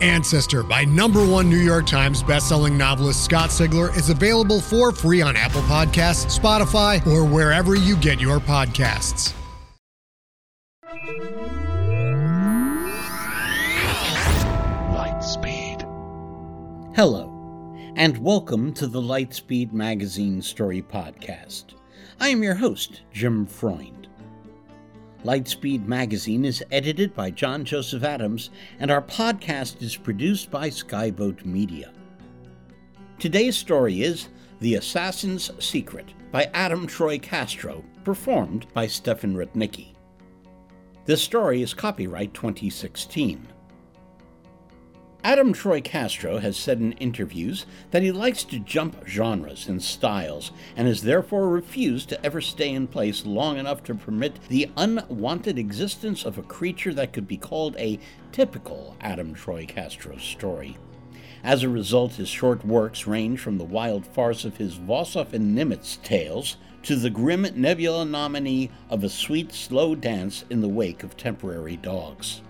Ancestor by number one New York Times bestselling novelist Scott Sigler is available for free on Apple Podcasts, Spotify, or wherever you get your podcasts. Lightspeed. Hello, and welcome to the Lightspeed Magazine Story Podcast. I am your host, Jim Freund. Lightspeed Magazine is edited by John Joseph Adams, and our podcast is produced by Skyboat Media. Today's story is The Assassin's Secret by Adam Troy Castro, performed by Stefan Rudnicki. This story is copyright 2016. Adam Troy Castro has said in interviews that he likes to jump genres and styles and has therefore refused to ever stay in place long enough to permit the unwanted existence of a creature that could be called a typical Adam Troy Castro story. As a result, his short works range from the wild farce of his Vossoff and Nimitz tales to the grim Nebula nominee of a sweet, slow dance in the wake of temporary dogs.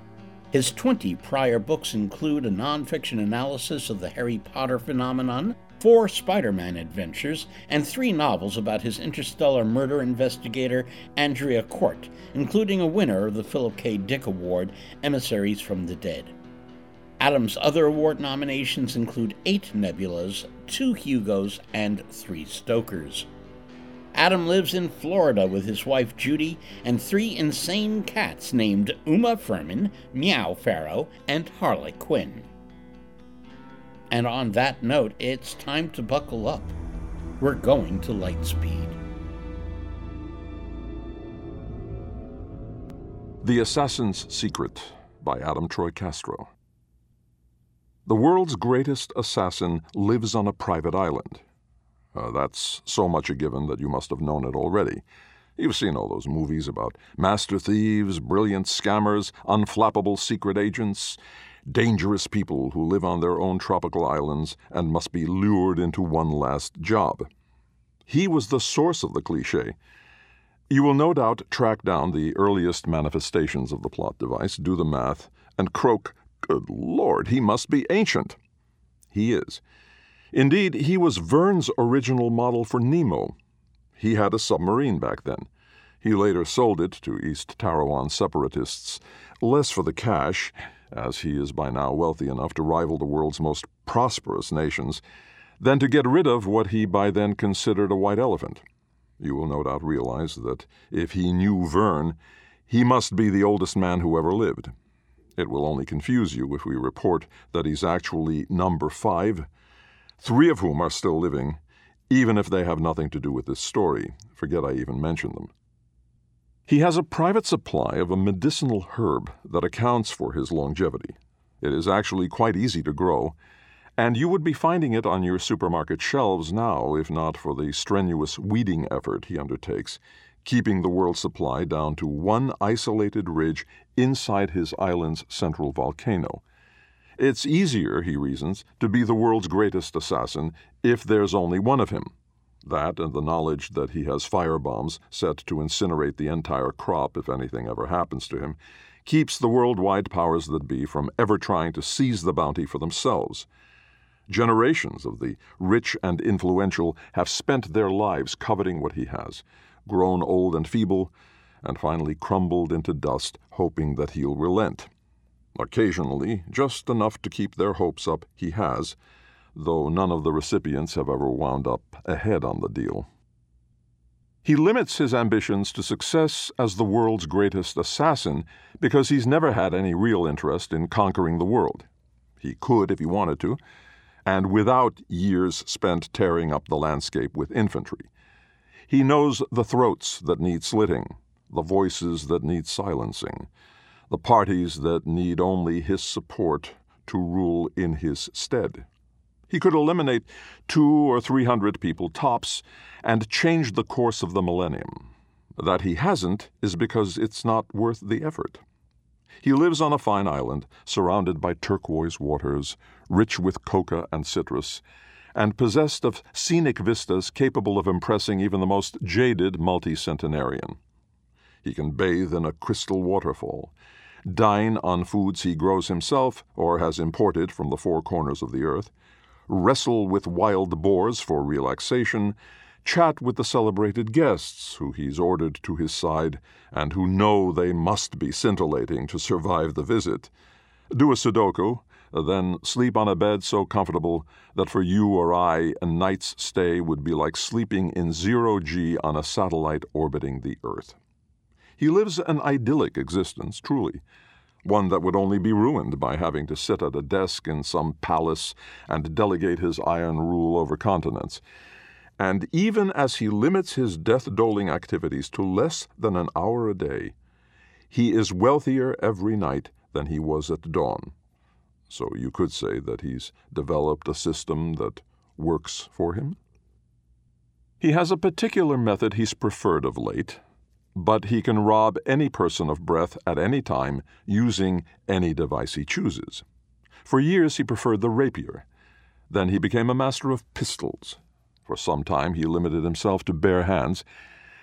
His 20 prior books include a nonfiction analysis of the Harry Potter phenomenon, four Spider Man adventures, and three novels about his interstellar murder investigator, Andrea Cort, including a winner of the Philip K. Dick Award, Emissaries from the Dead. Adams' other award nominations include eight Nebulas, two Hugos, and three Stokers. Adam lives in Florida with his wife Judy and three insane cats named Uma Furman, Meow Farrow, and Harley Quinn. And on that note, it's time to buckle up. We're going to light speed. The Assassin's Secret by Adam Troy Castro. The world's greatest assassin lives on a private island. Uh, that's so much a given that you must have known it already. You've seen all those movies about master thieves, brilliant scammers, unflappable secret agents, dangerous people who live on their own tropical islands and must be lured into one last job. He was the source of the cliche. You will no doubt track down the earliest manifestations of the plot device, do the math, and croak, Good Lord, he must be ancient. He is. Indeed, he was Verne's original model for Nemo. He had a submarine back then. He later sold it to East Tarawan separatists, less for the cash, as he is by now wealthy enough to rival the world's most prosperous nations, than to get rid of what he by then considered a white elephant. You will no doubt realize that if he knew Verne, he must be the oldest man who ever lived. It will only confuse you if we report that he's actually number five three of whom are still living, even if they have nothing to do with this story. Forget I even mentioned them. He has a private supply of a medicinal herb that accounts for his longevity. It is actually quite easy to grow, and you would be finding it on your supermarket shelves now if not for the strenuous weeding effort he undertakes, keeping the world's supply down to one isolated ridge inside his island's central volcano. It's easier, he reasons, to be the world's greatest assassin if there's only one of him. That and the knowledge that he has firebombs set to incinerate the entire crop if anything ever happens to him keeps the worldwide powers that be from ever trying to seize the bounty for themselves. Generations of the rich and influential have spent their lives coveting what he has, grown old and feeble, and finally crumbled into dust, hoping that he'll relent. Occasionally, just enough to keep their hopes up, he has, though none of the recipients have ever wound up ahead on the deal. He limits his ambitions to success as the world's greatest assassin because he's never had any real interest in conquering the world. He could if he wanted to, and without years spent tearing up the landscape with infantry. He knows the throats that need slitting, the voices that need silencing, the parties that need only his support to rule in his stead. He could eliminate two or three hundred people tops and change the course of the millennium. That he hasn't is because it's not worth the effort. He lives on a fine island, surrounded by turquoise waters, rich with coca and citrus, and possessed of scenic vistas capable of impressing even the most jaded multi-centenarian. He can bathe in a crystal waterfall, dine on foods he grows himself or has imported from the four corners of the earth, wrestle with wild boars for relaxation, chat with the celebrated guests who he's ordered to his side and who know they must be scintillating to survive the visit, do a Sudoku, then sleep on a bed so comfortable that for you or I a night's stay would be like sleeping in zero G on a satellite orbiting the Earth. He lives an idyllic existence, truly one that would only be ruined by having to sit at a desk in some palace and delegate his iron rule over continents. And even as he limits his death doling activities to less than an hour a day, he is wealthier every night than he was at dawn. So you could say that he's developed a system that works for him. He has a particular method he's preferred of late, but he can rob any person of breath at any time using any device he chooses. For years he preferred the rapier. Then he became a master of pistols. For some time he limited himself to bare hands,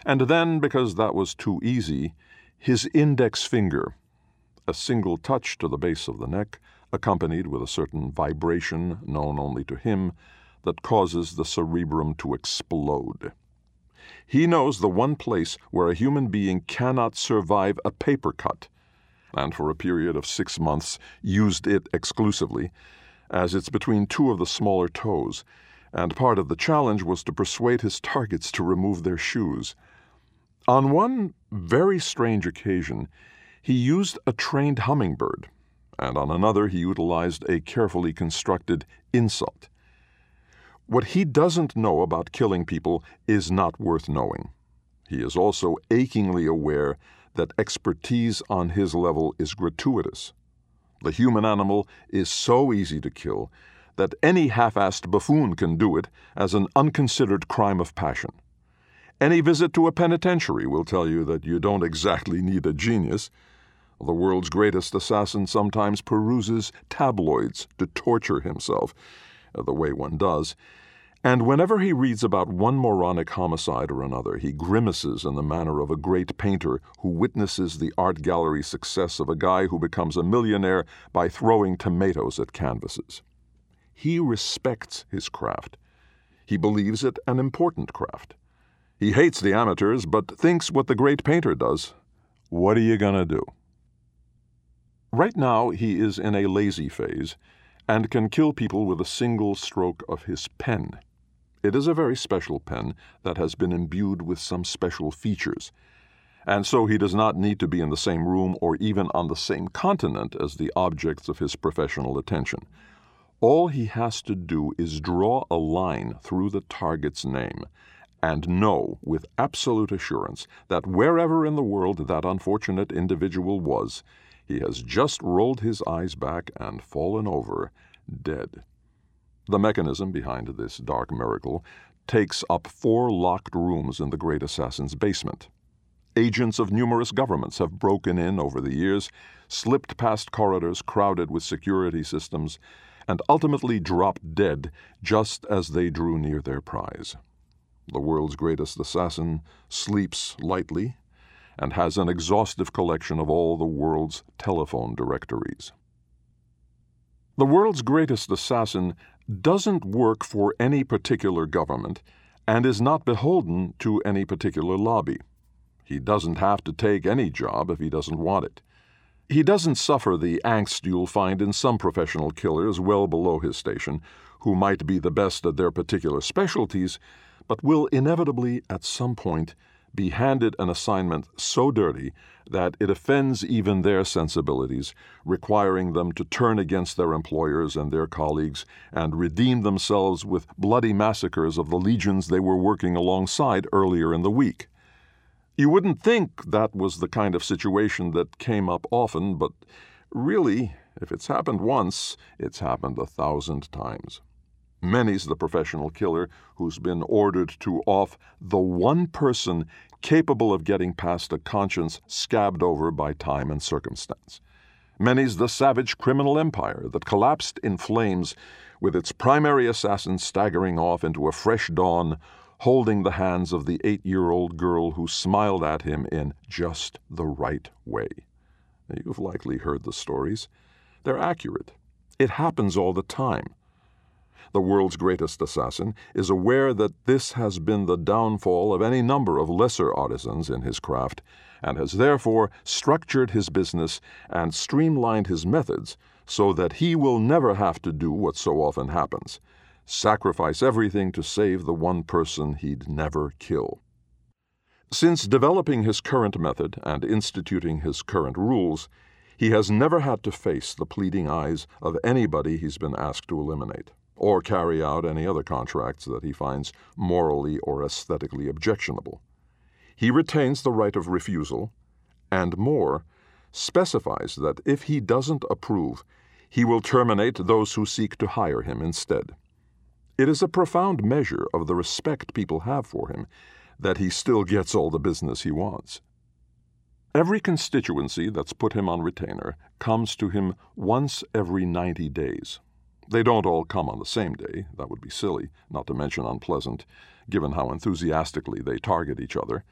and then, because that was too easy, his index finger, a single touch to the base of the neck, accompanied with a certain vibration known only to him, that causes the cerebrum to explode. He knows the one place where a human being cannot survive a paper cut, and for a period of six months used it exclusively, as it's between two of the smaller toes, and part of the challenge was to persuade his targets to remove their shoes. On one very strange occasion, he used a trained hummingbird, and on another he utilized a carefully constructed insult. What he doesn't know about killing people is not worth knowing. He is also achingly aware that expertise on his level is gratuitous. The human animal is so easy to kill that any half assed buffoon can do it as an unconsidered crime of passion. Any visit to a penitentiary will tell you that you don't exactly need a genius. The world's greatest assassin sometimes peruses tabloids to torture himself, Uh, the way one does, and whenever he reads about one moronic homicide or another, he grimaces in the manner of a great painter who witnesses the art gallery success of a guy who becomes a millionaire by throwing tomatoes at canvases. He respects his craft. He believes it an important craft. He hates the amateurs, but thinks what the great painter does. What are you going to do? Right now, he is in a lazy phase and can kill people with a single stroke of his pen. It is a very special pen that has been imbued with some special features, and so he does not need to be in the same room or even on the same continent as the objects of his professional attention. All he has to do is draw a line through the target's name and know with absolute assurance that wherever in the world that unfortunate individual was, he has just rolled his eyes back and fallen over, dead. The mechanism behind this dark miracle takes up four locked rooms in the great assassin's basement. Agents of numerous governments have broken in over the years, slipped past corridors crowded with security systems, and ultimately dropped dead just as they drew near their prize. The world's greatest assassin sleeps lightly and has an exhaustive collection of all the world's telephone directories. The world's greatest assassin doesn't work for any particular government and is not beholden to any particular lobby. He doesn't have to take any job if he doesn't want it. He doesn't suffer the angst you'll find in some professional killers well below his station, who might be the best at their particular specialties, but will inevitably, at some point, be handed an assignment so dirty that it offends even their sensibilities, requiring them to turn against their employers and their colleagues and redeem themselves with bloody massacres of the legions they were working alongside earlier in the week. You wouldn't think that was the kind of situation that came up often, but really, if it's happened once, it's happened a thousand times. Many's the professional killer who's been ordered to off the one person capable of getting past a conscience scabbed over by time and circumstance. Many's the savage criminal empire that collapsed in flames with its primary assassin staggering off into a fresh dawn, holding the hands of the eight year old girl who smiled at him in just the right way. You've likely heard the stories. They're accurate. It happens all the time. The world's greatest assassin is aware that this has been the downfall of any number of lesser artisans in his craft, and has therefore structured his business and streamlined his methods so that he will never have to do what so often happens sacrifice everything to save the one person he'd never kill. Since developing his current method and instituting his current rules, he has never had to face the pleading eyes of anybody he's been asked to eliminate, or carry out any other contracts that he finds morally or aesthetically objectionable. He retains the right of refusal, and more, specifies that if he doesn't approve, he will terminate those who seek to hire him instead. It is a profound measure of the respect people have for him that he still gets all the business he wants. Every constituency that's put him on retainer comes to him once every 90 days. They don't all come on the same day, that would be silly, not to mention unpleasant, given how enthusiastically they target each other.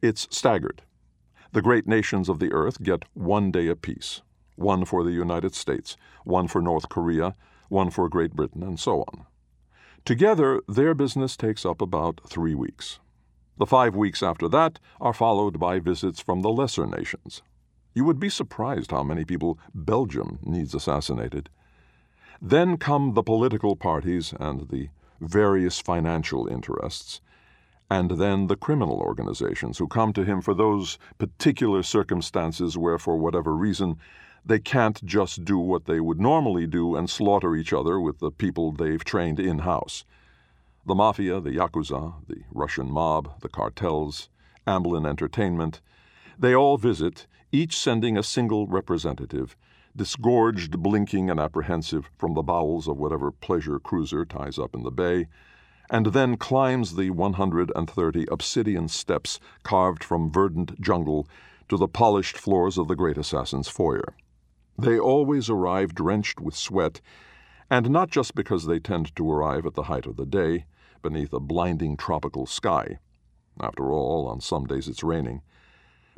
It's staggered. The great nations of the earth get one day apiece one for the United States, one for North Korea, one for Great Britain, and so on. Together, their business takes up about three weeks. The five weeks after that are followed by visits from the lesser nations. You would be surprised how many people Belgium needs assassinated. Then come the political parties and the various financial interests, and then the criminal organizations who come to him for those particular circumstances where, for whatever reason, they can't just do what they would normally do and slaughter each other with the people they've trained in house. The mafia, the yakuza, the Russian mob, the cartels, Amblin Entertainment, they all visit, each sending a single representative, disgorged, blinking, and apprehensive from the bowels of whatever pleasure cruiser ties up in the bay, and then climbs the 130 obsidian steps carved from verdant jungle to the polished floors of the great assassin's foyer. They always arrive drenched with sweat, and not just because they tend to arrive at the height of the day, beneath a blinding tropical sky. After all, on some days it's raining.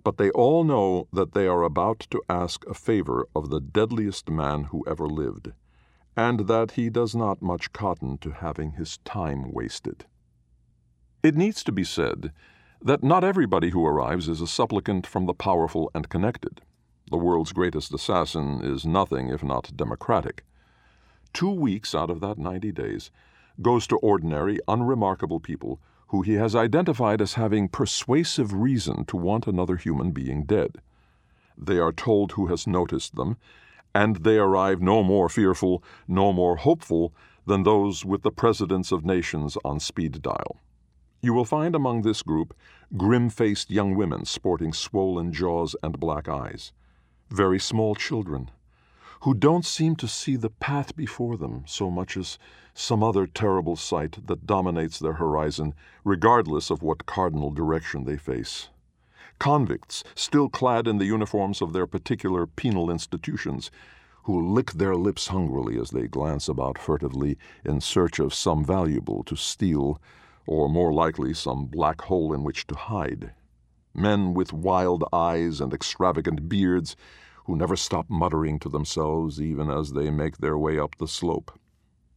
But they all know that they are about to ask a favor of the deadliest man who ever lived, and that he does not much cotton to having his time wasted. It needs to be said that not everybody who arrives is a supplicant from the powerful and connected the world's greatest assassin is nothing if not democratic. Two weeks out of that 90 days goes to ordinary, unremarkable people who he has identified as having persuasive reason to want another human being dead. They are told who has noticed them, and they arrive no more fearful, no more hopeful than those with the presidents of nations on speed dial. You will find among this group grim faced young women sporting swollen jaws and black eyes very small children, who don't seem to see the path before them so much as some other terrible sight that dominates their horizon, regardless of what cardinal direction they face. Convicts, still clad in the uniforms of their particular penal institutions, who lick their lips hungrily as they glance about furtively in search of some valuable to steal, or more likely, some black hole in which to hide. Men with wild eyes and extravagant beards who never stop muttering to themselves even as they make their way up the slope.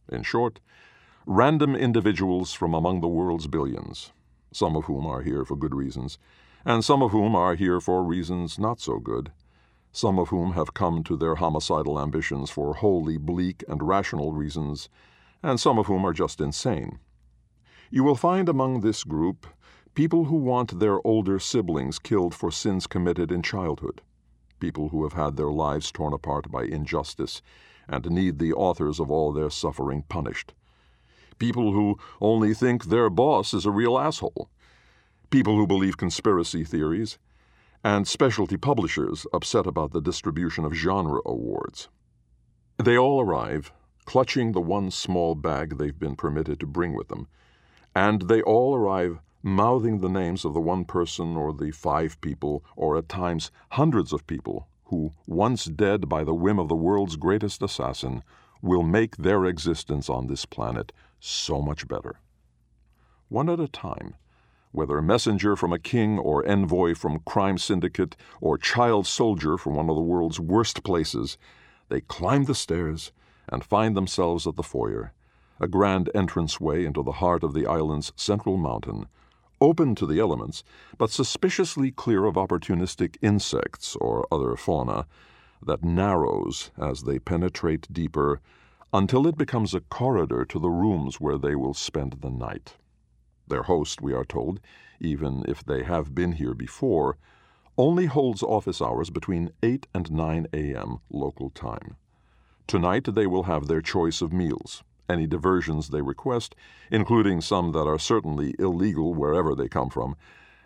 In short, random individuals from among the world's billions, some of whom are here for good reasons, and some of whom are here for reasons not so good, some of whom have come to their homicidal ambitions for wholly bleak and rational reasons, and some of whom are just insane. You will find among this group people who want their older siblings killed for sins committed in childhood people who have had their lives torn apart by injustice and need the authors of all their suffering punished. People who only think their boss is a real asshole. People who believe conspiracy theories. And specialty publishers upset about the distribution of genre awards. They all arrive, clutching the one small bag they've been permitted to bring with them, and they all arrive mouthing the names of the one person or the five people, or at times hundreds of people, who, once dead by the whim of the world's greatest assassin, will make their existence on this planet so much better. One at a time, whether messenger from a king or envoy from crime syndicate or child soldier from one of the world's worst places, they climb the stairs and find themselves at the foyer, a grand entranceway into the heart of the island's central mountain, open to the elements, but suspiciously clear of opportunistic insects or other fauna, that narrows as they penetrate deeper until it becomes a corridor to the rooms where they will spend the night. Their host, we are told, even if they have been here before, only holds office hours between 8 and 9 a.m. local time. Tonight they will have their choice of meals, any diversions they request, including some that are certainly illegal wherever they come from,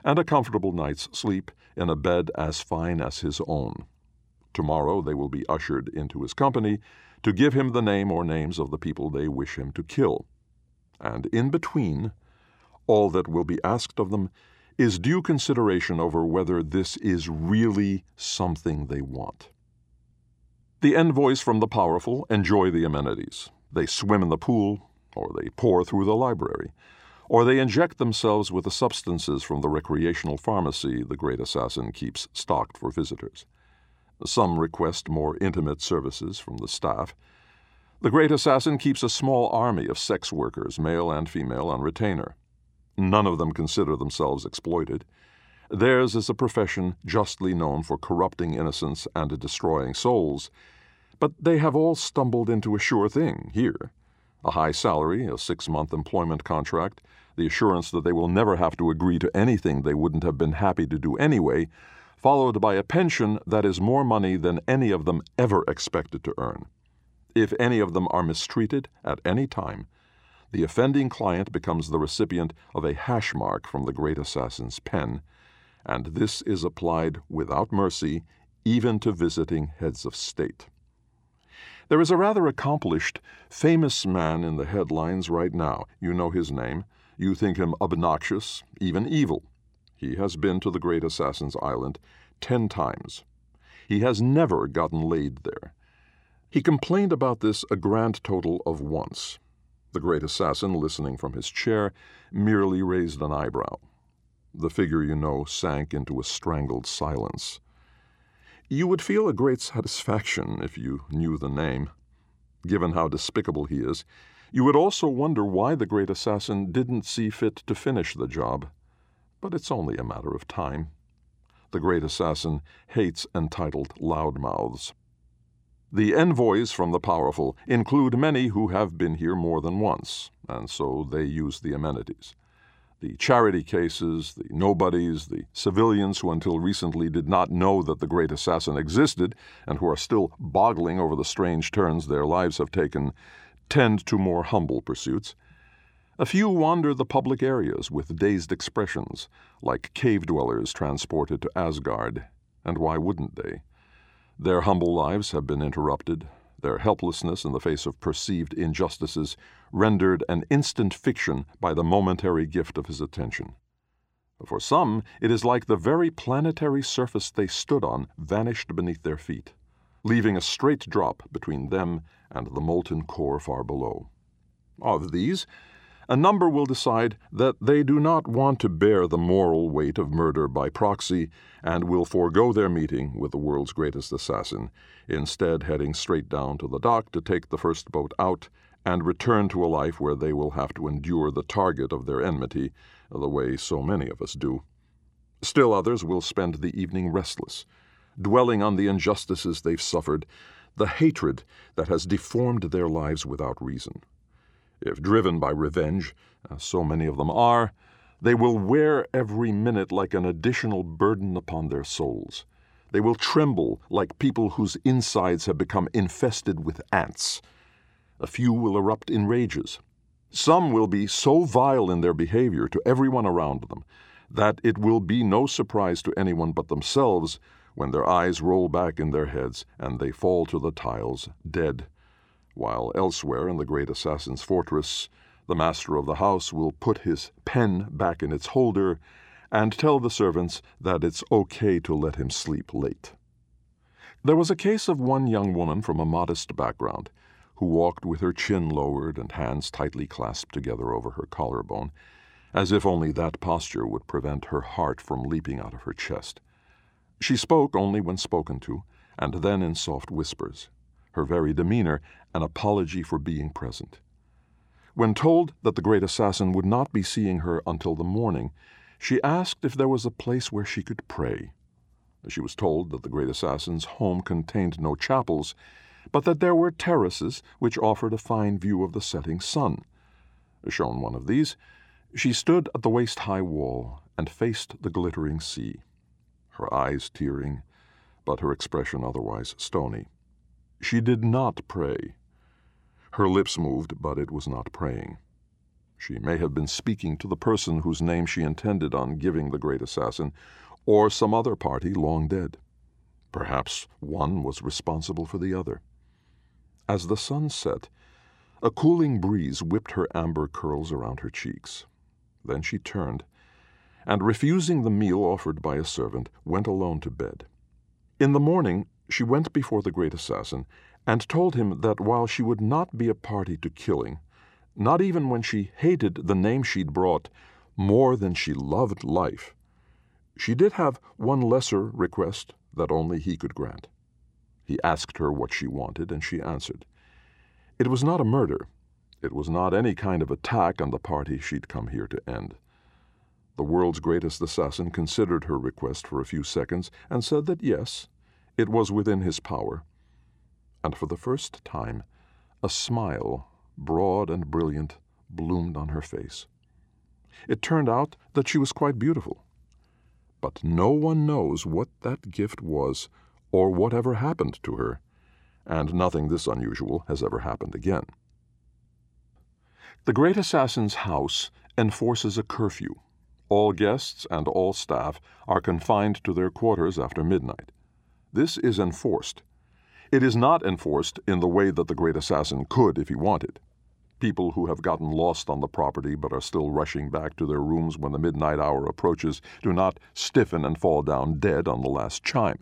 and a comfortable night's sleep in a bed as fine as his own. Tomorrow they will be ushered into his company to give him the name or names of the people they wish him to kill. And in between, all that will be asked of them is due consideration over whether this is really something they want. The envoys from the powerful enjoy the amenities. They swim in the pool, or they pour through the library, or they inject themselves with the substances from the recreational pharmacy the great assassin keeps stocked for visitors. Some request more intimate services from the staff. The great assassin keeps a small army of sex workers, male and female, on retainer. None of them consider themselves exploited. Theirs is a profession justly known for corrupting innocence and destroying souls, but they have all stumbled into a sure thing here a high salary, a six month employment contract, the assurance that they will never have to agree to anything they wouldn't have been happy to do anyway, followed by a pension that is more money than any of them ever expected to earn. If any of them are mistreated at any time, the offending client becomes the recipient of a hash mark from the great assassin's pen, and this is applied without mercy even to visiting heads of state. There is a rather accomplished, famous man in the headlines right now. You know his name. You think him obnoxious, even evil. He has been to the Great Assassin's Island ten times. He has never gotten laid there. He complained about this a grand total of once. The great assassin, listening from his chair, merely raised an eyebrow. The figure, you know, sank into a strangled silence. You would feel a great satisfaction if you knew the name. Given how despicable he is, you would also wonder why the great assassin didn't see fit to finish the job. But it's only a matter of time. The great assassin hates entitled loudmouths. The envoys from the powerful include many who have been here more than once, and so they use the amenities the charity cases, the nobodies, the civilians who until recently did not know that the great assassin existed and who are still boggling over the strange turns their lives have taken, tend to more humble pursuits. A few wander the public areas with dazed expressions, like cave dwellers transported to Asgard, and why wouldn't they? Their humble lives have been interrupted, their helplessness in the face of perceived injustices rendered an instant fiction by the momentary gift of his attention. For some, it is like the very planetary surface they stood on vanished beneath their feet, leaving a straight drop between them and the molten core far below. Of these, a number will decide that they do not want to bear the moral weight of murder by proxy and will forego their meeting with the world's greatest assassin, instead, heading straight down to the dock to take the first boat out and return to a life where they will have to endure the target of their enmity, the way so many of us do. Still others will spend the evening restless, dwelling on the injustices they've suffered, the hatred that has deformed their lives without reason. If driven by revenge, as so many of them are, they will wear every minute like an additional burden upon their souls. They will tremble like people whose insides have become infested with ants. A few will erupt in rages. Some will be so vile in their behavior to everyone around them that it will be no surprise to anyone but themselves when their eyes roll back in their heads and they fall to the tiles dead while elsewhere in the great assassin's fortress, the master of the house will put his pen back in its holder and tell the servants that it's okay to let him sleep late. There was a case of one young woman from a modest background who walked with her chin lowered and hands tightly clasped together over her collarbone, as if only that posture would prevent her heart from leaping out of her chest. She spoke only when spoken to, and then in soft whispers, her very demeanor an apology for being present. When told that the great assassin would not be seeing her until the morning, she asked if there was a place where she could pray. She was told that the great assassin's home contained no chapels, but that there were terraces which offered a fine view of the setting sun. Shown one of these, she stood at the waist high wall and faced the glittering sea, her eyes tearing, but her expression otherwise stony. She did not pray. Her lips moved, but it was not praying. She may have been speaking to the person whose name she intended on giving the great assassin, or some other party long dead. Perhaps one was responsible for the other. As the sun set, a cooling breeze whipped her amber curls around her cheeks. Then she turned, and refusing the meal offered by a servant, went alone to bed. In the morning, she went before the great assassin and told him that while she would not be a party to killing, not even when she hated the name she'd brought more than she loved life, she did have one lesser request that only he could grant. He asked her what she wanted, and she answered. It was not a murder. It was not any kind of attack on the party she'd come here to end. The world's greatest assassin considered her request for a few seconds and said that yes, it was within his power. And for the first time, a smile, broad and brilliant, bloomed on her face. It turned out that she was quite beautiful but no one knows what that gift was or whatever happened to her, and nothing this unusual has ever happened again. The great assassin's house enforces a curfew. All guests and all staff are confined to their quarters after midnight. This is enforced. It is not enforced in the way that the great assassin could if he wanted. People who have gotten lost on the property but are still rushing back to their rooms when the midnight hour approaches do not stiffen and fall down dead on the last chime.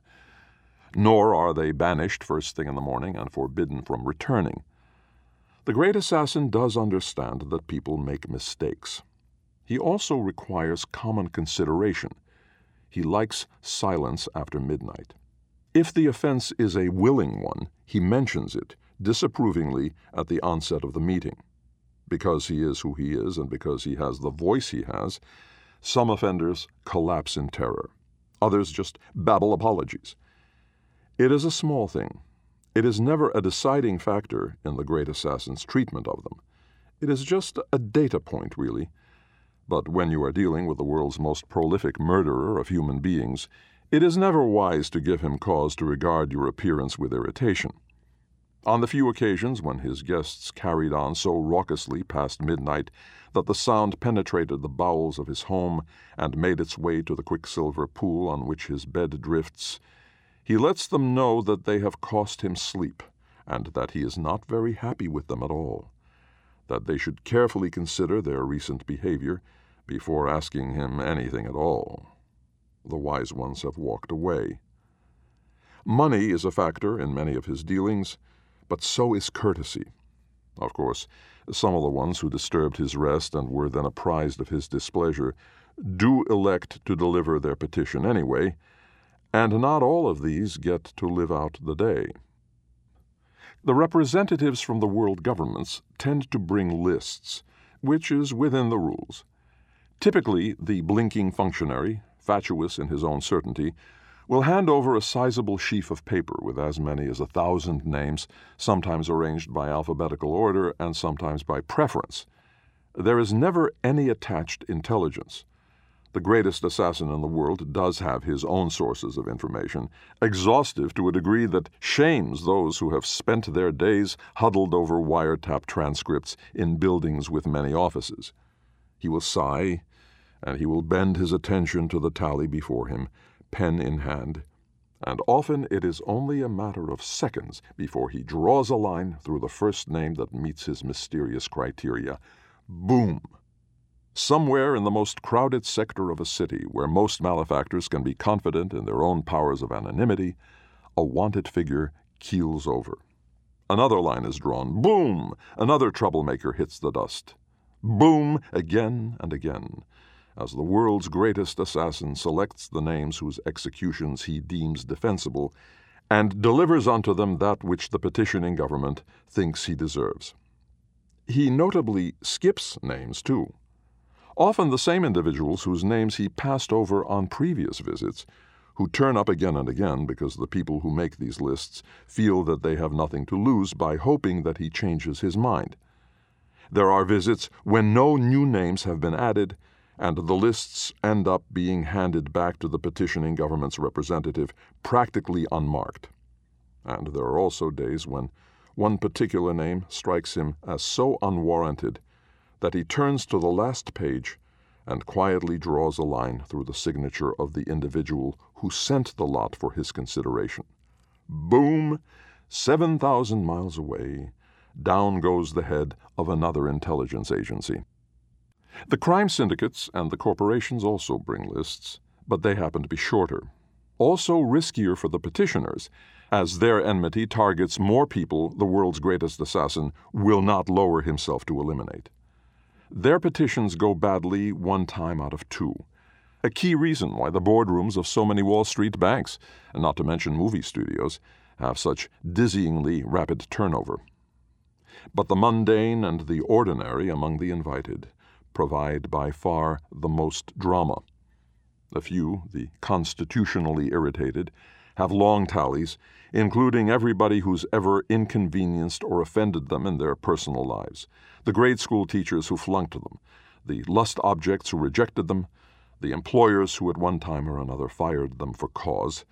Nor are they banished first thing in the morning and forbidden from returning. The great assassin does understand that people make mistakes. He also requires common consideration. He likes silence after midnight. If the offense is a willing one, he mentions it disapprovingly at the onset of the meeting because he is who he is and because he has the voice he has, some offenders collapse in terror. Others just babble apologies. It is a small thing. It is never a deciding factor in the great assassin's treatment of them. It is just a data point, really. But when you are dealing with the world's most prolific murderer of human beings, it is never wise to give him cause to regard your appearance with irritation. On the few occasions when his guests carried on so raucously past midnight that the sound penetrated the bowels of his home and made its way to the quicksilver pool on which his bed drifts, he lets them know that they have cost him sleep, and that he is not very happy with them at all, that they should carefully consider their recent behavior before asking him anything at all. The wise ones have walked away. Money is a factor in many of his dealings but so is courtesy. Of course, some of the ones who disturbed his rest and were then apprised of his displeasure do elect to deliver their petition anyway, and not all of these get to live out the day. The representatives from the world governments tend to bring lists, which is within the rules. Typically, the blinking functionary, fatuous in his own certainty, will hand over a sizable sheaf of paper with as many as a thousand names, sometimes arranged by alphabetical order and sometimes by preference. There is never any attached intelligence. The greatest assassin in the world does have his own sources of information, exhaustive to a degree that shames those who have spent their days huddled over wiretap transcripts in buildings with many offices. He will sigh, and he will bend his attention to the tally before him pen in hand, and often it is only a matter of seconds before he draws a line through the first name that meets his mysterious criteria. Boom! Somewhere in the most crowded sector of a city, where most malefactors can be confident in their own powers of anonymity, a wanted figure keels over. Another line is drawn. Boom! Another troublemaker hits the dust. Boom! Again and again, as the world's greatest assassin selects the names whose executions he deems defensible and delivers unto them that which the petitioning government thinks he deserves. He notably skips names, too often the same individuals whose names he passed over on previous visits, who turn up again and again because the people who make these lists feel that they have nothing to lose by hoping that he changes his mind. There are visits when no new names have been added, and the lists end up being handed back to the petitioning government's representative practically unmarked. And there are also days when one particular name strikes him as so unwarranted that he turns to the last page and quietly draws a line through the signature of the individual who sent the lot for his consideration. Boom! 7,000 miles away, down goes the head of another intelligence agency. The crime syndicates and the corporations also bring lists, but they happen to be shorter. Also riskier for the petitioners, as their enmity targets more people the world's greatest assassin will not lower himself to eliminate. Their petitions go badly one time out of two. A key reason why the boardrooms of so many Wall Street banks, and not to mention movie studios, have such dizzyingly rapid turnover. But the mundane and the ordinary among the invited provide by far the most drama. A few, the constitutionally irritated, have long tallies, including everybody who's ever inconvenienced or offended them in their personal lives the grade school teachers who flunked them, the lust objects who rejected them, the employers who at one time or another fired them for cause,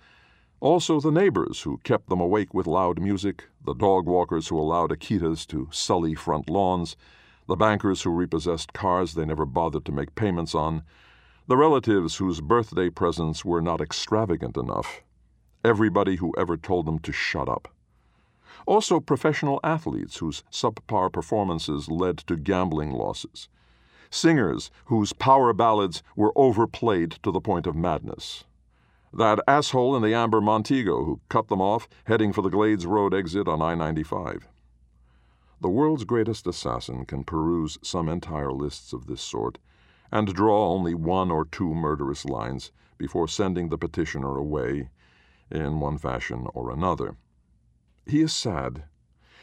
also the neighbors who kept them awake with loud music, the dog walkers who allowed Akitas to sully front lawns, the bankers who repossessed cars they never bothered to make payments on, the relatives whose birthday presents were not extravagant enough, everybody who ever told them to shut up. Also, professional athletes whose subpar performances led to gambling losses. Singers whose power ballads were overplayed to the point of madness. That asshole in the amber Montego who cut them off heading for the Glades Road exit on I 95. The world's greatest assassin can peruse some entire lists of this sort and draw only one or two murderous lines before sending the petitioner away in one fashion or another. He is sad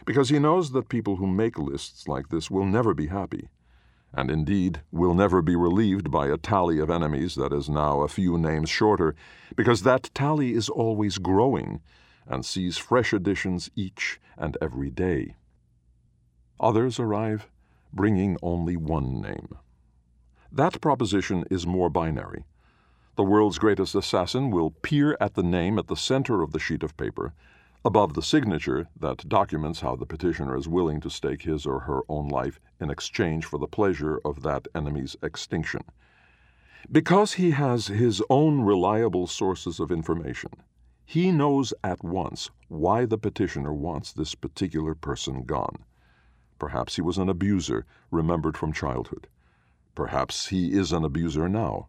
because he knows that people who make lists like this will never be happy, and indeed will never be relieved by a tally of enemies that is now a few names shorter, because that tally is always growing and sees fresh additions each and every day. Others arrive bringing only one name. That proposition is more binary. The world's greatest assassin will peer at the name at the center of the sheet of paper Above the signature, that documents how the petitioner is willing to stake his or her own life in exchange for the pleasure of that enemy's extinction. Because he has his own reliable sources of information, he knows at once why the petitioner wants this particular person gone. Perhaps he was an abuser remembered from childhood. Perhaps he is an abuser now.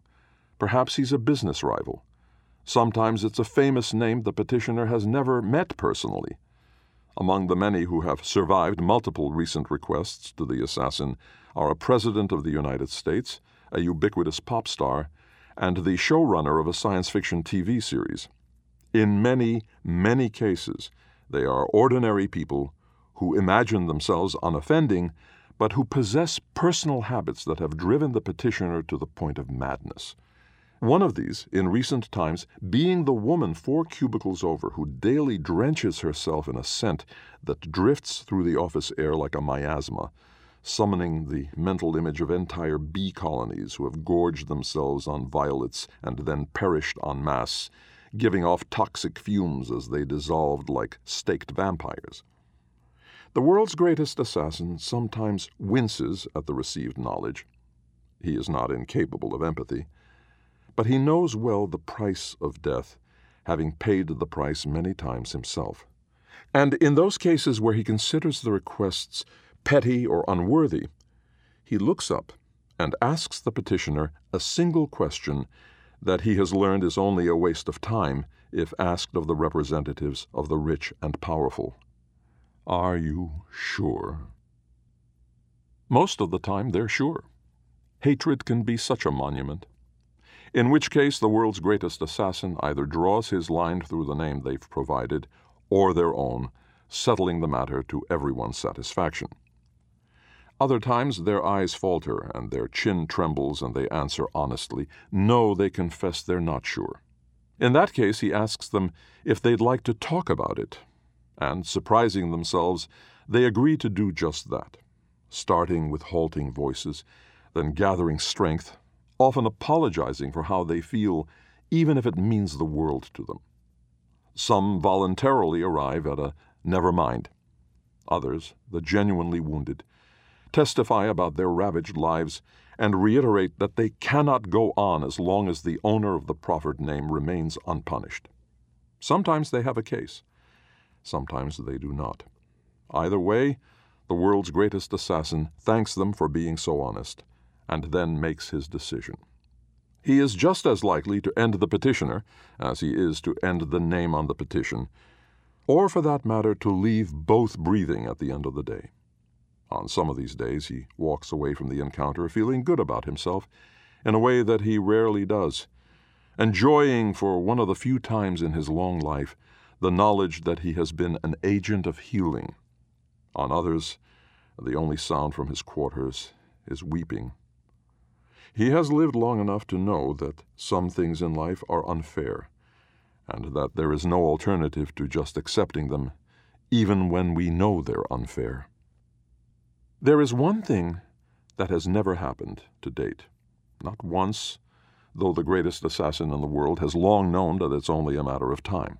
Perhaps he's a business rival. Sometimes it's a famous name the petitioner has never met personally. Among the many who have survived multiple recent requests to the assassin are a President of the United States, a ubiquitous pop star, and the showrunner of a science fiction TV series. In many, many cases, they are ordinary people who imagine themselves unoffending, but who possess personal habits that have driven the petitioner to the point of madness. One of these, in recent times, being the woman four cubicles over who daily drenches herself in a scent that drifts through the office air like a miasma, summoning the mental image of entire bee colonies who have gorged themselves on violets and then perished en masse, giving off toxic fumes as they dissolved like staked vampires. The world's greatest assassin sometimes winces at the received knowledge. He is not incapable of empathy but he knows well the price of death, having paid the price many times himself. And in those cases where he considers the requests petty or unworthy, he looks up and asks the petitioner a single question that he has learned is only a waste of time if asked of the representatives of the rich and powerful. Are you sure? Most of the time, they're sure. Hatred can be such a monument. In which case, the world's greatest assassin either draws his line through the name they've provided or their own, settling the matter to everyone's satisfaction. Other times their eyes falter and their chin trembles and they answer honestly, No, they confess they're not sure. In that case, he asks them if they'd like to talk about it, and, surprising themselves, they agree to do just that, starting with halting voices, then gathering strength, often apologizing for how they feel, even if it means the world to them. Some voluntarily arrive at a never mind. Others, the genuinely wounded, testify about their ravaged lives, and reiterate that they cannot go on as long as the owner of the proffered name remains unpunished. Sometimes they have a case, sometimes they do not. Either way, the world's greatest assassin thanks them for being so honest, and then makes his decision. He is just as likely to end the petitioner as he is to end the name on the petition, or for that matter, to leave both breathing at the end of the day. On some of these days, he walks away from the encounter feeling good about himself in a way that he rarely does, enjoying for one of the few times in his long life the knowledge that he has been an agent of healing. On others, the only sound from his quarters is weeping. He has lived long enough to know that some things in life are unfair, and that there is no alternative to just accepting them, even when we know they're unfair. There is one thing that has never happened to date. Not once, though the greatest assassin in the world has long known that it's only a matter of time.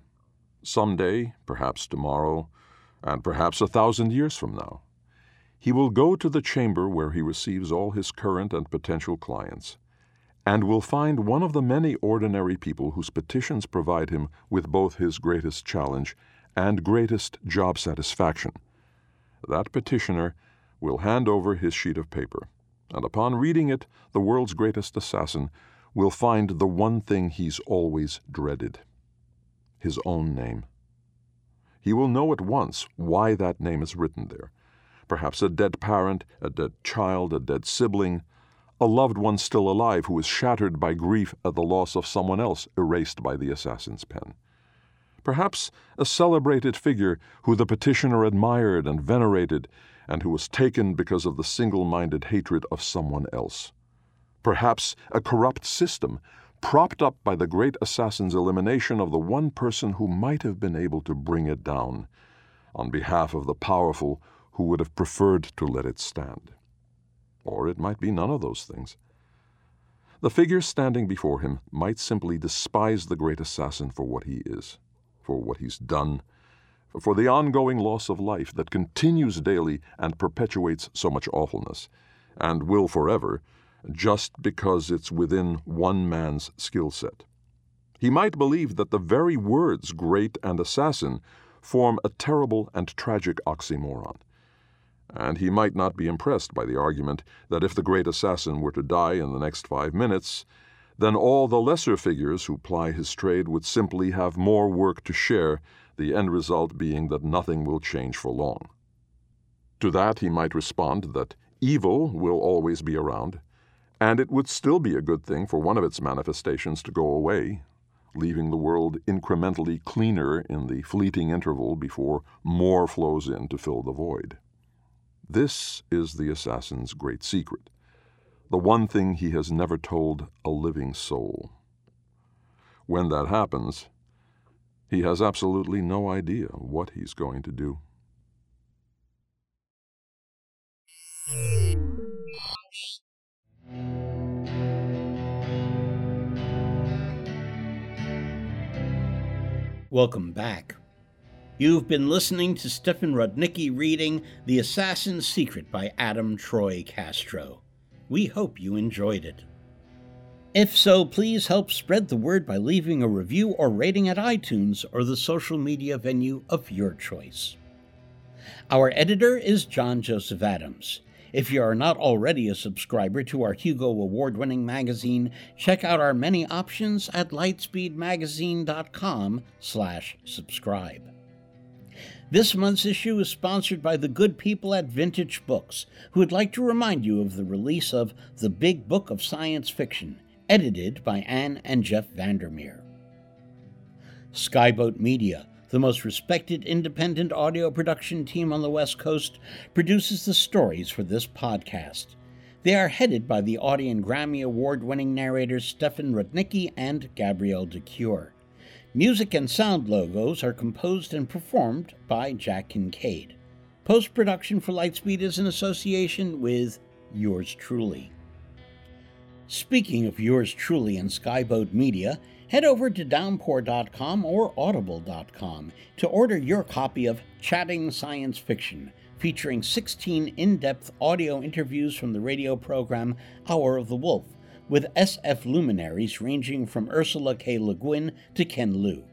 Some day, perhaps tomorrow, and perhaps a thousand years from now, he will go to the chamber where he receives all his current and potential clients, and will find one of the many ordinary people whose petitions provide him with both his greatest challenge and greatest job satisfaction. That petitioner will hand over his sheet of paper, and upon reading it, the world's greatest assassin will find the one thing he's always dreaded his own name. He will know at once why that name is written there. Perhaps a dead parent, a dead child, a dead sibling, a loved one still alive who is shattered by grief at the loss of someone else erased by the assassin's pen. Perhaps a celebrated figure who the petitioner admired and venerated and who was taken because of the single minded hatred of someone else. Perhaps a corrupt system, propped up by the great assassin's elimination of the one person who might have been able to bring it down, on behalf of the powerful who would have preferred to let it stand. Or it might be none of those things. The figure standing before him might simply despise the great assassin for what he is, for what he's done, for the ongoing loss of life that continues daily and perpetuates so much awfulness, and will forever, just because it's within one man's skill set. He might believe that the very words great and assassin form a terrible and tragic oxymoron. And he might not be impressed by the argument that if the great assassin were to die in the next five minutes, then all the lesser figures who ply his trade would simply have more work to share the end result being that nothing will change for long. To that he might respond that evil will always be around, and it would still be a good thing for one of its manifestations to go away, leaving the world incrementally cleaner in the fleeting interval before more flows in to fill the void. This is the assassin's great secret, the one thing he has never told a living soul. When that happens, he has absolutely no idea what he's going to do. Welcome back. You've been listening to Stefan Rudnicki reading The Assassin's Secret by Adam Troy Castro. We hope you enjoyed it. If so, please help spread the word by leaving a review or rating at iTunes or the social media venue of your choice. Our editor is John Joseph Adams. If you are not already a subscriber to our Hugo Award winning magazine, check out our many options at lightspeedmagazine.com slash subscribe. This month's issue is sponsored by the good people at Vintage Books, who would like to remind you of the release of The Big Book of Science Fiction, edited by Anne and Jeff Vandermeer. Skyboat Media, the most respected independent audio production team on the West Coast, produces the stories for this podcast. They are headed by the Audie and Grammy Award winning narrators Stefan Rudnicki and Gabrielle de Cuir. Music and sound logos are composed and performed by Jack Kincaid. Post production for Lightspeed is in association with yours truly. Speaking of yours truly and Skyboat Media, head over to downpour.com or audible.com to order your copy of Chatting Science Fiction, featuring 16 in depth audio interviews from the radio program Hour of the Wolf with SF luminaries ranging from Ursula K. Le Guin to Ken Liu.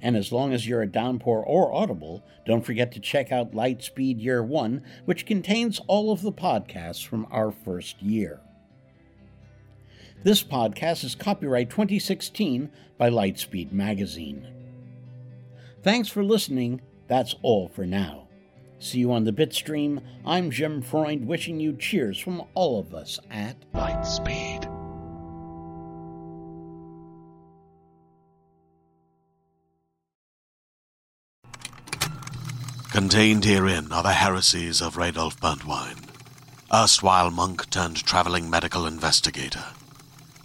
And as long as you're a Downpour or Audible, don't forget to check out Lightspeed Year 1, which contains all of the podcasts from our first year. This podcast is copyright 2016 by Lightspeed Magazine. Thanks for listening. That's all for now. See you on the Bitstream. I'm Jim Freund, wishing you cheers from all of us at Lightspeed. Contained herein are the heresies of Radolf Burntwine, erstwhile monk turned traveling medical investigator.